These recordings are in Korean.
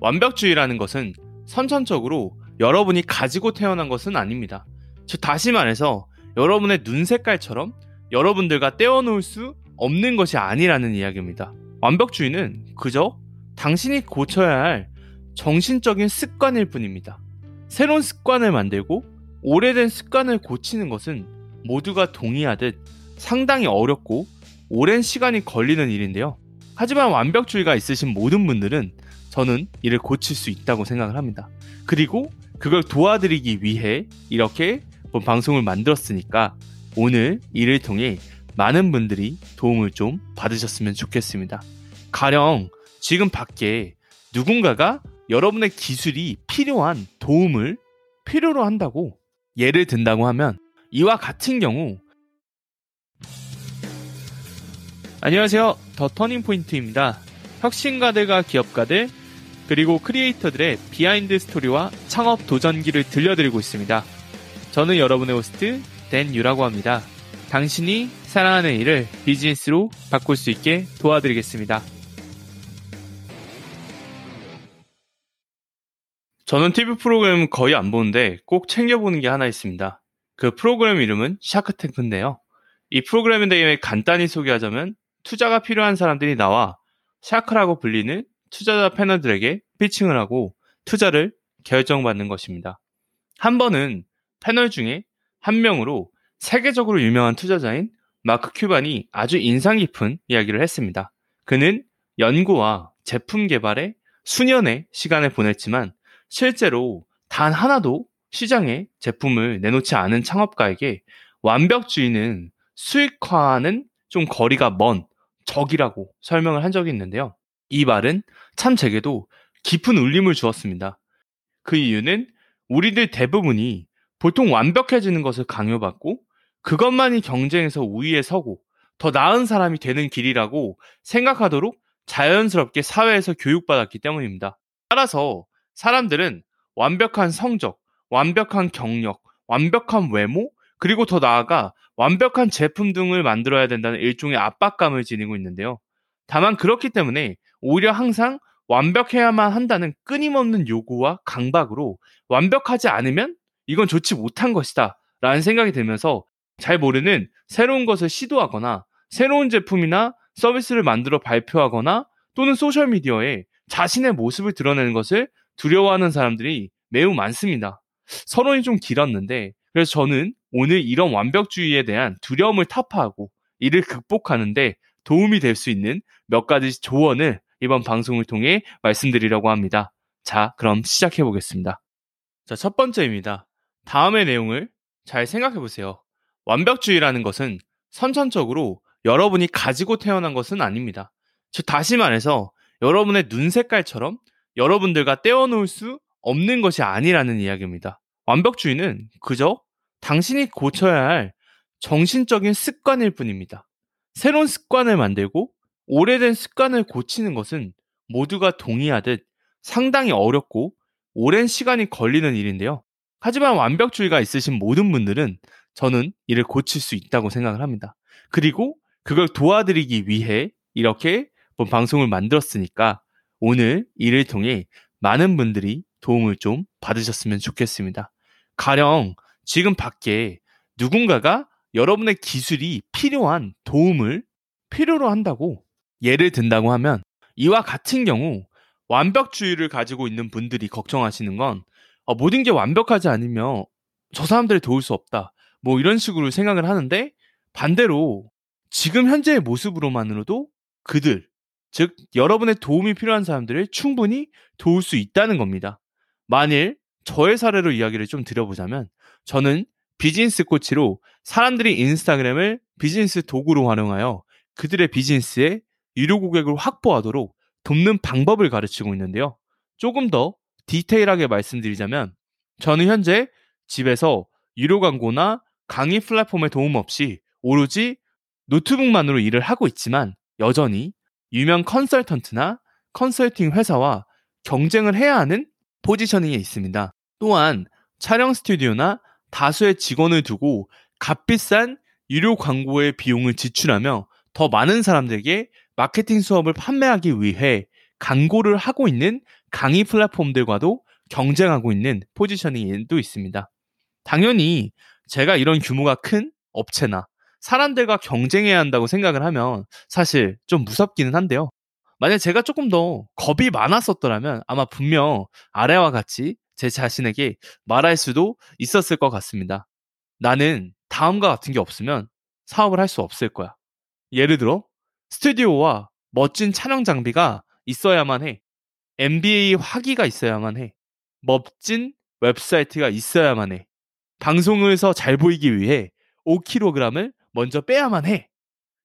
완벽주의라는 것은 선천적으로 여러분이 가지고 태어난 것은 아닙니다. 즉, 다시 말해서 여러분의 눈 색깔처럼 여러분들과 떼어놓을 수 없는 것이 아니라는 이야기입니다. 완벽주의는 그저 당신이 고쳐야 할 정신적인 습관일 뿐입니다. 새로운 습관을 만들고 오래된 습관을 고치는 것은 모두가 동의하듯 상당히 어렵고 오랜 시간이 걸리는 일인데요. 하지만 완벽주의가 있으신 모든 분들은 저는 이를 고칠 수 있다고 생각을 합니다. 그리고 그걸 도와드리기 위해 이렇게 방송을 만들었으니까 오늘 이를 통해 많은 분들이 도움을 좀 받으셨으면 좋겠습니다. 가령 지금 밖에 누군가가 여러분의 기술이 필요한 도움을 필요로 한다고 예를 든다고 하면 이와 같은 경우 안녕하세요. The Turning Point입니다. 혁신가들과 기업가들 그리고 creator들의 behind story와 창업 도전기를 들려드리고 있습니다. 저는 여러분의 호스트 댄 유라고 합니다. 당신이 사랑하는 일을 비즈니스로 바꿀 수 있게 도와드리겠습니다. 저는 TV 프로그램 거의 안 보는데 꼭 챙겨보는 게 하나 있습니다. 그 프로그램 이름은 샤크탱크인데요. 이 프로그램에 대해 간단히 소개하자면 투자가 필요한 사람들이 나와 Shark라고 불리는 투자자 패널들에게 피칭을 하고 투자를 결정받는 것입니다. 한 번은 패널 중에 한 명으로 세계적으로 유명한 투자자인 마크 큐반이 아주 인상 깊은 이야기를 했습니다. 그는 연구와 제품 개발에 수년의 시간을 보냈지만 실제로 단 하나도 시장에 제품을 내놓지 않은 창업가에게 완벽주의는 수익화는 좀 거리가 먼 적이라고 설명을 한 적이 있는데요. 이 말은 참 제게도 깊은 울림을 주었습니다. 그 이유는 우리들 대부분이 보통 완벽해지는 것을 강요받고 그것만이 경쟁에서 우위에 서고 더 나은 사람이 되는 길이라고 생각하도록 자연스럽게 사회에서 교육받았기 때문입니다. 따라서 사람들은 완벽한 성적, 완벽한 경력, 완벽한 외모, 그리고 더 나아가 완벽한 제품 등을 만들어야 된다는 일종의 압박감을 지니고 있는데요. 다만 그렇기 때문에 오히려 항상 완벽해야만 한다는 끊임없는 요구와 강박으로 완벽하지 않으면 이건 좋지 못한 것이다 라는 생각이 들면서 잘 모르는 새로운 것을 시도하거나 새로운 제품이나 서비스를 만들어 발표하거나 또는 소셜미디어에 자신의 모습을 드러내는 것을 두려워하는 사람들이 매우 많습니다. 서론이 좀 길었는데 그래서 저는 오늘 이런 완벽주의에 대한 두려움을 타파하고 이를 극복하는데 도움이 될 수 있는 몇 가지 조언을 이번 방송을 통해 말씀드리려고 합니다. 자, 그럼 시작해 보겠습니다. 자, 첫 번째입니다. 다음의 내용을 잘 생각해 보세요. 완벽주의라는 것은 선천적으로 여러분이 가지고 태어난 것은 아닙니다. 즉, 다시 말해서 여러분의 눈 색깔처럼 여러분들과 떼어놓을 수 없는 것이 아니라는 이야기입니다. 완벽주의는 그저 당신이 고쳐야 할 정신적인 습관일 뿐입니다. 새로운 습관을 만들고 오래된 습관을 고치는 것은 모두가 동의하듯 상당히 어렵고 오랜 시간이 걸리는 일인데요. 하지만 완벽주의가 있으신 모든 분들은 저는 이를 고칠 수 있다고 생각을 합니다. 그리고 그걸 도와드리기 위해 이렇게 방송을 만들었으니까 오늘 이를 통해 많은 분들이 도움을 좀 받으셨으면 좋겠습니다. 가령 지금 밖에 누군가가 여러분의 기술이 필요한 도움을 필요로 한다고 예를 든다고 하면 이와 같은 경우 완벽주의를 가지고 있는 분들이 걱정하시는 건 어, 모든 게 완벽하지 않으면 저 사람들을 도울 수 없다. 뭐 이런 식으로 생각을 하는데 반대로 지금 현재의 모습으로만으로도 그들, 즉 여러분의 도움이 필요한 사람들을 충분히 도울 수 있다는 겁니다. 만일 저의 사례로 이야기를 좀 드려보자면 저는 비즈니스 코치로 사람들이 인스타그램을 비즈니스 도구로 활용하여 그들의 비즈니스에 유료 고객을 확보하도록 돕는 방법을 가르치고 있는데요. 조금 더 디테일하게 말씀드리자면 저는 현재 집에서 유료 광고나 강의 플랫폼의 도움 없이 오로지 노트북만으로 일을 하고 있지만 여전히 유명 컨설턴트나 컨설팅 회사와 경쟁을 해야 하는 positioning에 있습니다. 또한 촬영 스튜디오나 다수의 직원을 두고 값비싼 유료 광고의 비용을 지출하며 더 많은 사람들에게 마케팅 수업을 판매하기 위해 광고를 하고 있는 강의 플랫폼들과도 경쟁하고 있는 포지셔닝도 있습니다. 당연히 제가 이런 규모가 큰 업체나 사람들과 경쟁해야 한다고 생각을 하면 사실 좀 무섭기는 한데요. 만약 제가 조금 더 겁이 많았었더라면 아마 분명 아래와 같이 제 자신에게 말할 수도 있었을 것 같습니다. 나는 다음과 같은 게 없으면 사업을 할 수 없을 거야. 예를 들어 스튜디오와 멋진 촬영 장비가 있어야만 해. MBA 학위가 있어야만 해. 멋진 웹사이트가 있어야만 해. 방송에서 잘 보이기 위해 5kg을 먼저 빼야만 해.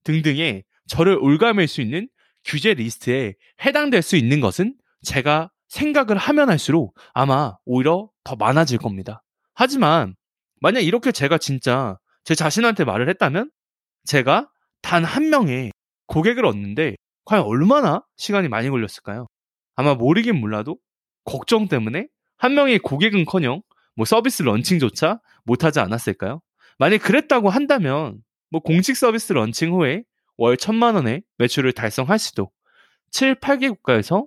등등의 저를 옭아맬 수 있는 규제 리스트에 해당될 수 있는 것은 제가 생각을 하면 할수록 아마 오히려 더 많아질 겁니다. 하지만 만약 이렇게 제가 진짜 제 자신한테 말을 했다면 제가 단 한 명의 고객을 얻는데 과연 얼마나 시간이 많이 걸렸을까요? 아마 모르긴 몰라도 걱정 때문에 한 명의 고객은커녕 뭐 서비스 런칭조차 못하지 않았을까요? 만약 그랬다고 한다면 뭐 공식 서비스 런칭 후에 월 천만 원의 매출을 달성할 수도 7, 8개 국가에서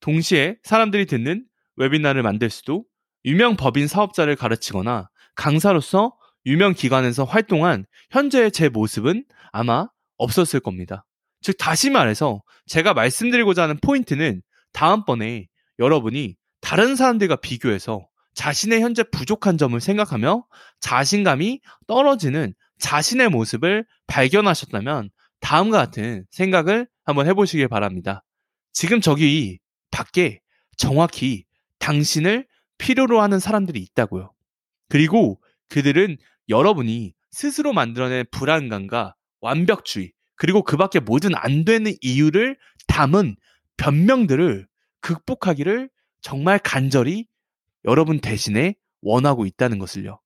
동시에 사람들이 듣는 웨비나를 만들 수도 유명 법인 사업자를 가르치거나 강사로서 유명 기관에서 활동한 현재의 제 모습은 아마 없었을 겁니다. 즉, 다시 말해서 제가 말씀드리고자 하는 포인트는 다음번에 여러분이 다른 사람들과 비교해서 자신의 현재 부족한 점을 생각하며 자신감이 떨어지는 자신의 모습을 발견하셨다면 다음과 같은 생각을 한번 해보시길 바랍니다. 지금 저기 밖에 정확히 당신을 필요로 하는 사람들이 있다고요. 그리고 그들은 여러분이 스스로 만들어낸 불안감과 완벽주의, 그리고 그 밖에 모든 안 되는 이유를 담은 변명들을 극복하기를 정말 간절히 여러분 대신에 원하고 있다는 것을요.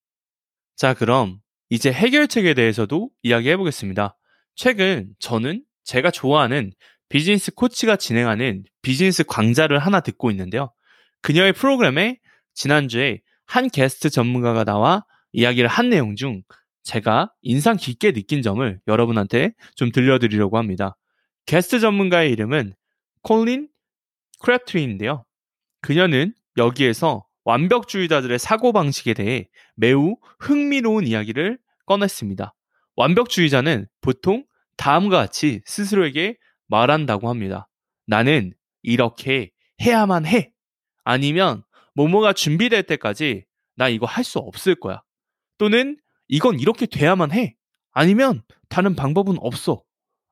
자, 그럼 이제 해결책에 대해서도 이야기해 보겠습니다. 최근 저는 제가 좋아하는 비즈니스 코치가 진행하는 비즈니스 강좌를 하나 듣고 있는데요. 그녀의 프로그램에 지난주에 한 게스트 전문가가 나와 이야기를 한 내용 중 제가 인상 깊게 느낀 점을 여러분한테 좀 들려드리려고 합니다. 게스트 전문가의 이름은 콜린 크랩트리인데요. 그녀는 여기에서 완벽주의자들의 사고방식에 대해 매우 흥미로운 이야기를 꺼냈습니다. 완벽주의자는 보통 다음과 같이 스스로에게 말한다고 합니다. 나는 이렇게 해야만 해. 아니면 뭐뭐가 준비될 때까지 나 이거 할 수 없을 거야. 또는 이건 이렇게 돼야만 해. 아니면 다른 방법은 없어.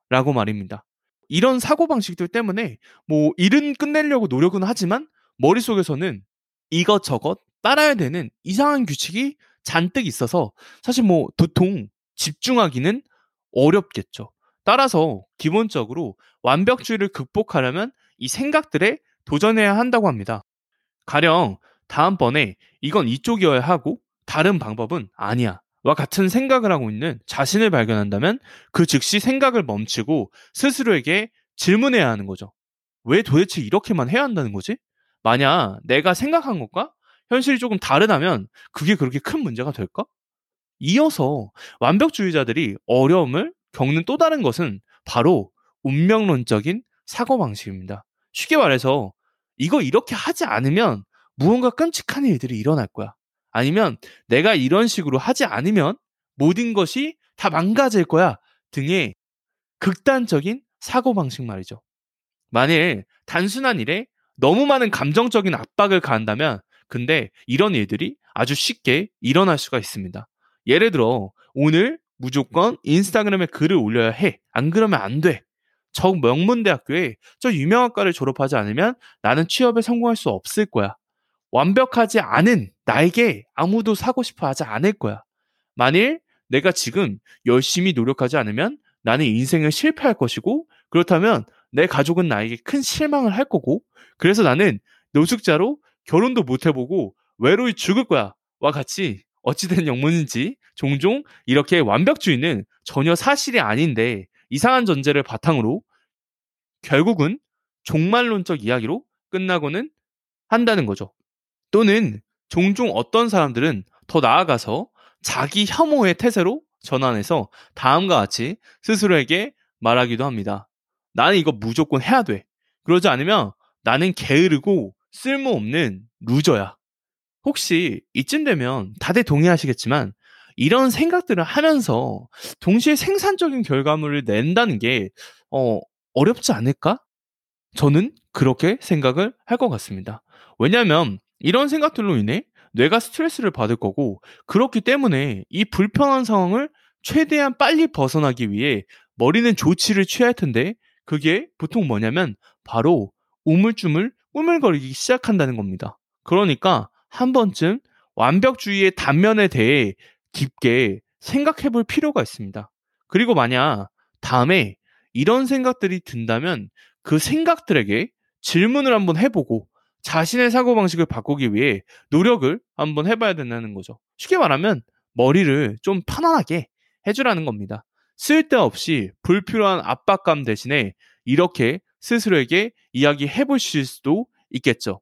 라고 말입니다. 이런 사고방식들 때문에 뭐 일은 끝내려고 노력은 하지만 머릿속에서는 이것저것 따라야 되는 이상한 규칙이 잔뜩 있어서 사실 뭐 도통 집중하기는 어렵겠죠. 따라서 기본적으로 완벽주의를 극복하려면 이 생각들에 도전해야 한다고 합니다. 가령 다음번에 이건 이쪽이어야 하고 다른 방법은 아니야. 와 같은 생각을 하고 있는 자신을 발견한다면 그 즉시 생각을 멈추고 스스로에게 질문해야 하는 거죠. 왜 도대체 이렇게만 해야 한다는 거지? 만약 내가 생각한 것과 현실이 조금 다르다면 그게 그렇게 큰 문제가 될까? 이어서 완벽주의자들이 어려움을 겪는 또 다른 것은 바로 운명론적인 사고방식입니다. 쉽게 말해서 이거 이렇게 하지 않으면 무언가 끔찍한 일들이 일어날 거야. 아니면 내가 이런 식으로 하지 않으면 모든 것이 다 망가질 거야 등의 극단적인 사고방식 말이죠. 만일 단순한 일에 너무 많은 감정적인 압박을 가한다면 근데 이런 일들이 아주 쉽게 일어날 수가 있습니다. 예를 들어 오늘 무조건 인스타그램에 글을 올려야 해. 안 그러면 안 돼. 저 명문대학교에 저 유명학과를 졸업하지 않으면 나는 취업에 성공할 수 없을 거야. 완벽하지 않은 나에게 아무도 사고 싶어 하지 않을 거야. 만일 내가 지금 열심히 노력하지 않으면 나는 인생을 실패할 것이고 그렇다면 내 가족은 나에게 큰 실망을 할 거고 그래서 나는 노숙자로 결혼도 못 해보고 외로이 죽을 거야. 와 같이 어찌된 영문인지 종종 이렇게 완벽주의는 전혀 사실이 아닌데 이상한 전제를 바탕으로 결국은 종말론적 이야기로 끝나고는 한다는 거죠. 또는 종종 어떤 사람들은 더 나아가서 자기 혐오의 태세로 전환해서 다음과 같이 스스로에게 말하기도 합니다. 나는 이거 무조건 해야 돼. 그러지 않으면 나는 게으르고 쓸모없는 루저야. 혹시 이쯤 되면 다들 동의하시겠지만 이런 생각들을 하면서 동시에 생산적인 결과물을 낸다는 게 어, 어렵지 않을까? 저는 그렇게 생각을 할 것 같습니다. 왜냐하면 이런 생각들로 인해 뇌가 스트레스를 받을 거고 그렇기 때문에 이 불편한 상황을 최대한 빨리 벗어나기 위해 머리는 조치를 취할 텐데 그게 보통 뭐냐면 바로 우물쭈물 꾸물거리기 시작한다는 겁니다. 그러니까 한 번쯤 완벽주의의 단면에 대해 깊게 생각해 볼 필요가 있습니다. 그리고 만약 다음에 이런 생각들이 든다면 그 생각들에게 질문을 한번 해보고 자신의 사고방식을 바꾸기 위해 노력을 한번 해봐야 된다는 거죠. 쉽게 말하면 머리를 좀 편안하게 해주라는 겁니다. 쓸데없이 불필요한 압박감 대신에 이렇게 스스로에게 이야기해 보실 수도 있겠죠.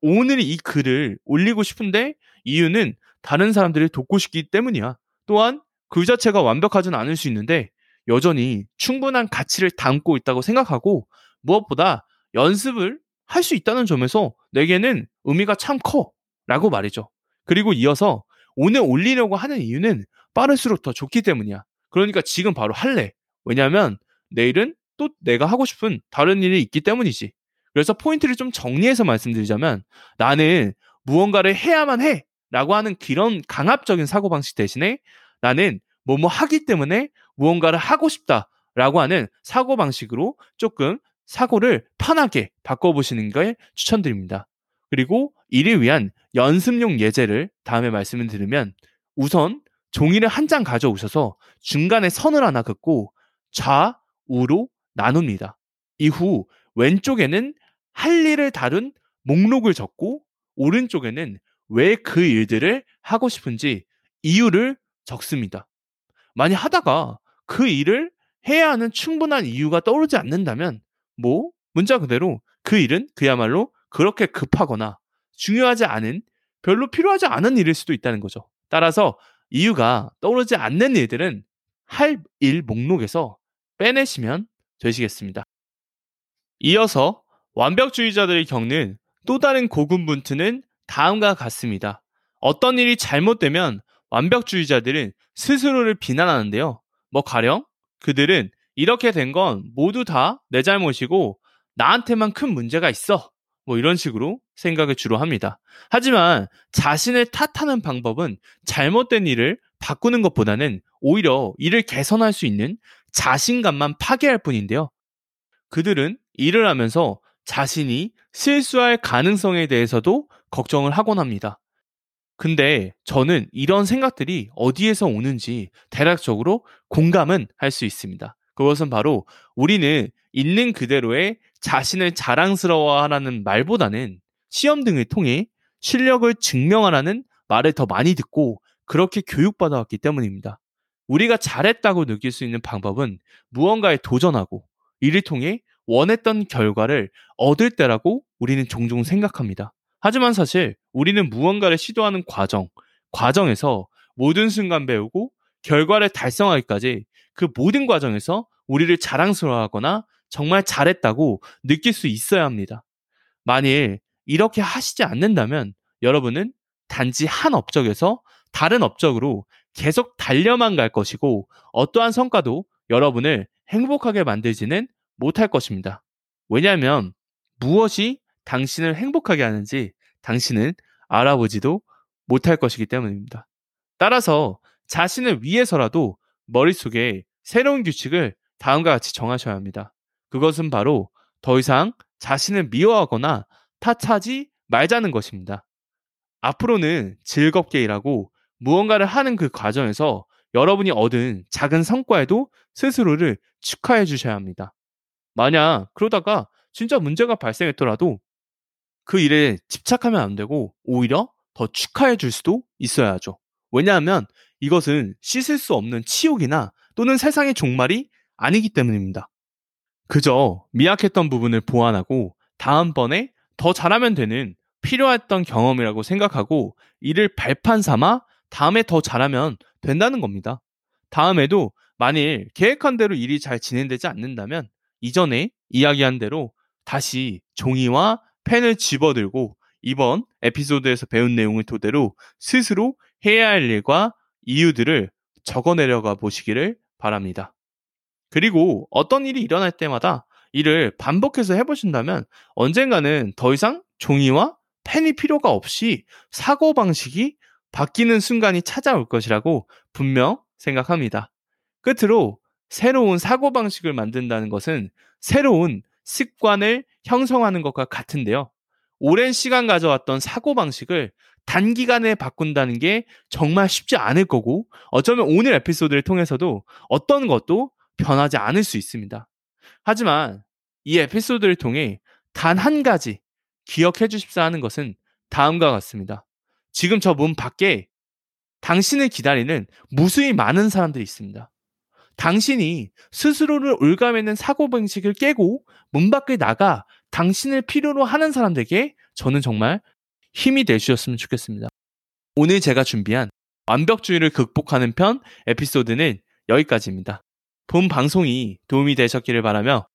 오늘 이 글을 올리고 싶은데 이유는 다른 사람들을 돕고 싶기 때문이야. 또한 그 자체가 완벽하지는 않을 수 있는데 여전히 충분한 가치를 담고 있다고 생각하고 무엇보다 연습을 할 수 있다는 점에서 내게는 의미가 참 커. 라고 말이죠. 그리고 이어서 오늘 올리려고 하는 이유는 빠를수록 더 좋기 때문이야. 그러니까 지금 바로 할래. 왜냐면 내일은 또 내가 하고 싶은 다른 일이 있기 때문이지. 그래서 포인트를 좀 정리해서 말씀드리자면 나는 무언가를 해야만 해. 라고 하는 그런 강압적인 사고방식 대신에 나는 뭐뭐 하기 때문에 무언가를 하고 싶다. 라고 하는 사고방식으로 조금 사고를 편하게 바꿔보시는 걸 추천드립니다. 그리고 이를 위한 연습용 예제를 다음에 말씀을 드리면 우선 종이를 한 장 가져오셔서 중간에 선을 하나 긋고 좌우로 나눕니다. 이후 왼쪽에는 할 일을 다룬 목록을 적고 오른쪽에는 왜 그 일들을 하고 싶은지 이유를 적습니다. 만약 하다가 그 일을 해야 하는 충분한 이유가 떠오르지 않는다면 뭐 문자 그대로 그 일은 그야말로 그렇게 급하거나 중요하지 않은 별로 필요하지 않은 일일 수도 있다는 거죠. 따라서 이유가 떠오르지 않는 일들은 할 일 목록에서 빼내시면 되시겠습니다. 이어서 완벽주의자들이 겪는 또 다른 고군분투는 다음과 같습니다. 어떤 일이 잘못되면 완벽주의자들은 스스로를 비난하는데요. 뭐 가령 그들은 이렇게 된 건 모두 다 내 잘못이고 나한테만 큰 문제가 있어. 뭐 이런 식으로 생각을 주로 합니다. 하지만 자신을 탓하는 방법은 잘못된 일을 바꾸는 것보다는 오히려 이를 개선할 수 있는 자신감만 파괴할 뿐인데요. 그들은 일을 하면서 자신이 실수할 가능성에 대해서도 걱정을 하곤 합니다. 근데 저는 이런 생각들이 어디에서 오는지 대략적으로 공감은 할 수 있습니다. 그것은 바로 우리는 있는 그대로의 자신을 자랑스러워하라는 말보다는 시험 등을 통해 실력을 증명하라는 말을 더 많이 듣고 그렇게 교육받아왔기 때문입니다. 우리가 잘했다고 느낄 수 있는 방법은 무언가에 도전하고 이를 통해 원했던 결과를 얻을 때라고 우리는 종종 생각합니다. 하지만 사실 우리는 무언가를 시도하는 과정, 과정에서 모든 순간 배우고 결과를 달성하기까지 그 모든 과정에서 우리를 자랑스러워하거나 정말 잘했다고 느낄 수 있어야 합니다. 만일 이렇게 하시지 않는다면 여러분은 단지 한 업적에서 다른 업적으로 계속 달려만 갈 것이고 어떠한 성과도 여러분을 행복하게 만들지는 못할 것입니다. 왜냐하면 무엇이 당신을 행복하게 하는지 당신은 알아보지도 못할 것이기 때문입니다. 따라서 자신을 위해서라도 머릿속에 새로운 규칙을 다음과 같이 정하셔야 합니다. 그것은 바로 더 이상 자신을 미워하거나 탓하지 말자는 것입니다. 앞으로는 즐겁게 일하고 무언가를 하는 그 과정에서 여러분이 얻은 작은 성과에도 스스로를 축하해 주셔야 합니다. 만약 그러다가 진짜 문제가 발생했더라도 그 일에 집착하면 안 되고 오히려 더 축하해 줄 수도 있어야죠. 왜냐하면 이것은 씻을 수 없는 치욕이나 또는 세상의 종말이 아니기 때문입니다. 그저 미약했던 부분을 보완하고 다음번에 더 잘하면 되는 필요했던 경험이라고 생각하고 이를 발판 삼아 다음에 더 잘하면 된다는 겁니다. 다음에도 만일 계획한 대로 일이 잘 진행되지 않는다면 이전에 이야기한 대로 다시 종이와 펜을 집어들고 이번 에피소드에서 배운 내용을 토대로 스스로 해야 할 일과 이유들을 적어 내려가 보시기를 바랍니다. 그리고 어떤 일이 일어날 때마다 이를 반복해서 해보신다면 언젠가는 더 이상 종이와 펜이 필요가 없이 사고방식이 바뀌는 순간이 찾아올 것이라고 분명 생각합니다. 끝으로 새로운 사고방식을 만든다는 것은 새로운 습관을 형성하는 것과 같은데요. 오랜 시간 가져왔던 사고방식을 단기간에 바꾼다는 게 정말 쉽지 않을 거고 어쩌면 오늘 에피소드를 통해서도 어떤 것도 변하지 않을 수 있습니다. 하지만 이 에피소드를 통해 단 한 가지 기억해 주십사 하는 것은 다음과 같습니다. 지금 저 문 밖에 당신을 기다리는 무수히 많은 사람들이 있습니다. 당신이 스스로를 올가매는 사고방식을 깨고 문 밖에 나가 당신을 필요로 하는 사람들에게 저는 정말 힘이 되주셨으면 좋겠습니다. 오늘 제가 준비한 완벽주의를 극복하는 편 에피소드는 여기까지입니다. 본 방송이 도움이 되셨기를 바라며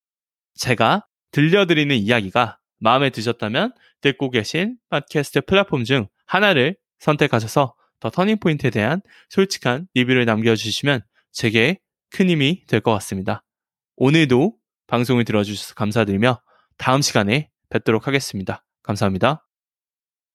제가 들려드리는 이야기가 마음에 드셨다면 듣고 계신 팟캐스트 플랫폼 중 하나를 선택하셔서 더 터닝포인트에 대한 솔직한 리뷰를 남겨주시면 제게 큰 힘이 될 것 같습니다. 오늘도 방송을 들어주셔서 감사드리며 다음 시간에 뵙도록 하겠습니다. 감사합니다.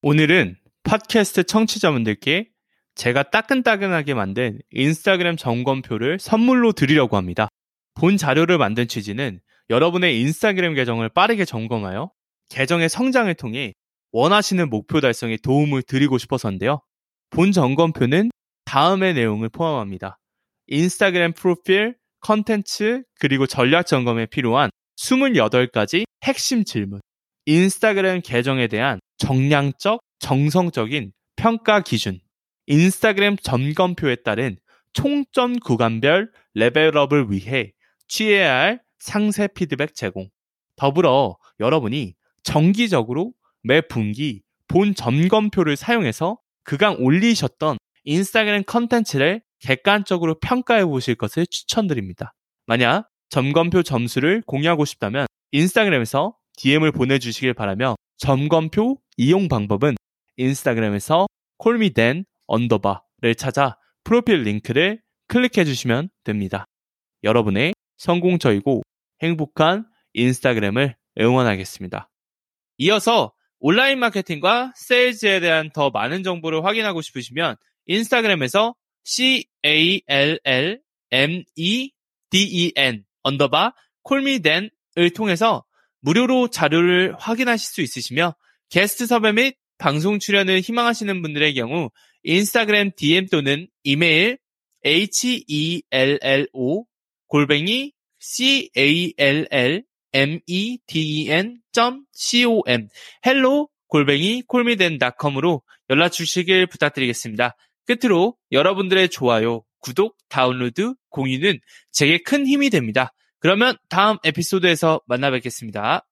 오늘은 팟캐스트 청취자분들께 제가 따끈따끈하게 만든 인스타그램 점검표를 선물로 드리려고 합니다. 본 자료를 만든 취지는 여러분의 인스타그램 계정을 빠르게 점검하여 계정의 성장을 통해 원하시는 목표 달성에 도움을 드리고 싶어서인데요. 본 점검표는 다음의 내용을 포함합니다. 인스타그램 프로필, 컨텐츠, 그리고 전략 점검에 필요한 28가지 핵심 질문. 인스타그램 계정에 대한 정량적, 정성적인 평가 기준. 인스타그램 점검표에 따른 총점 구간별 레벨업을 위해 취해야 할 상세 피드백 제공. 더불어 여러분이 정기적으로 매 분기 본 점검표를 사용해서 그간 올리셨던 인스타그램 컨텐츠를 객관적으로 평가해 보실 것을 추천드립니다. 만약 점검표 점수를 공유하고 싶다면 인스타그램에서 DM을 보내주시길 바라며 점검표 이용 방법은 인스타그램에서 콜미댄 언더바를 찾아 프로필 링크를 클릭해 주시면 됩니다. 여러분의 성공적이고 행복한 인스타그램을 응원하겠습니다. 이어서 온라인 마케팅과 세일즈에 대한 더 많은 정보를 확인하고 싶으시면 인스타그램에서 C-A-L-L-M-E-D-E-N 언더바 콜미댄을 통해서 무료로 자료를 확인하실 수 있으시며 게스트 섭외 및 방송 출연을 희망하시는 분들의 경우 인스타그램 DM 또는 이메일 hello 골뱅이 callmeden.com hello 골뱅이 콜미덴닷컴으로 연락 주시길 부탁드리겠습니다. 끝으로 여러분들의 좋아요, 구독, 다운로드, 공유는 제게 큰 힘이 됩니다. 그러면 다음 에피소드에서 만나 뵙겠습니다.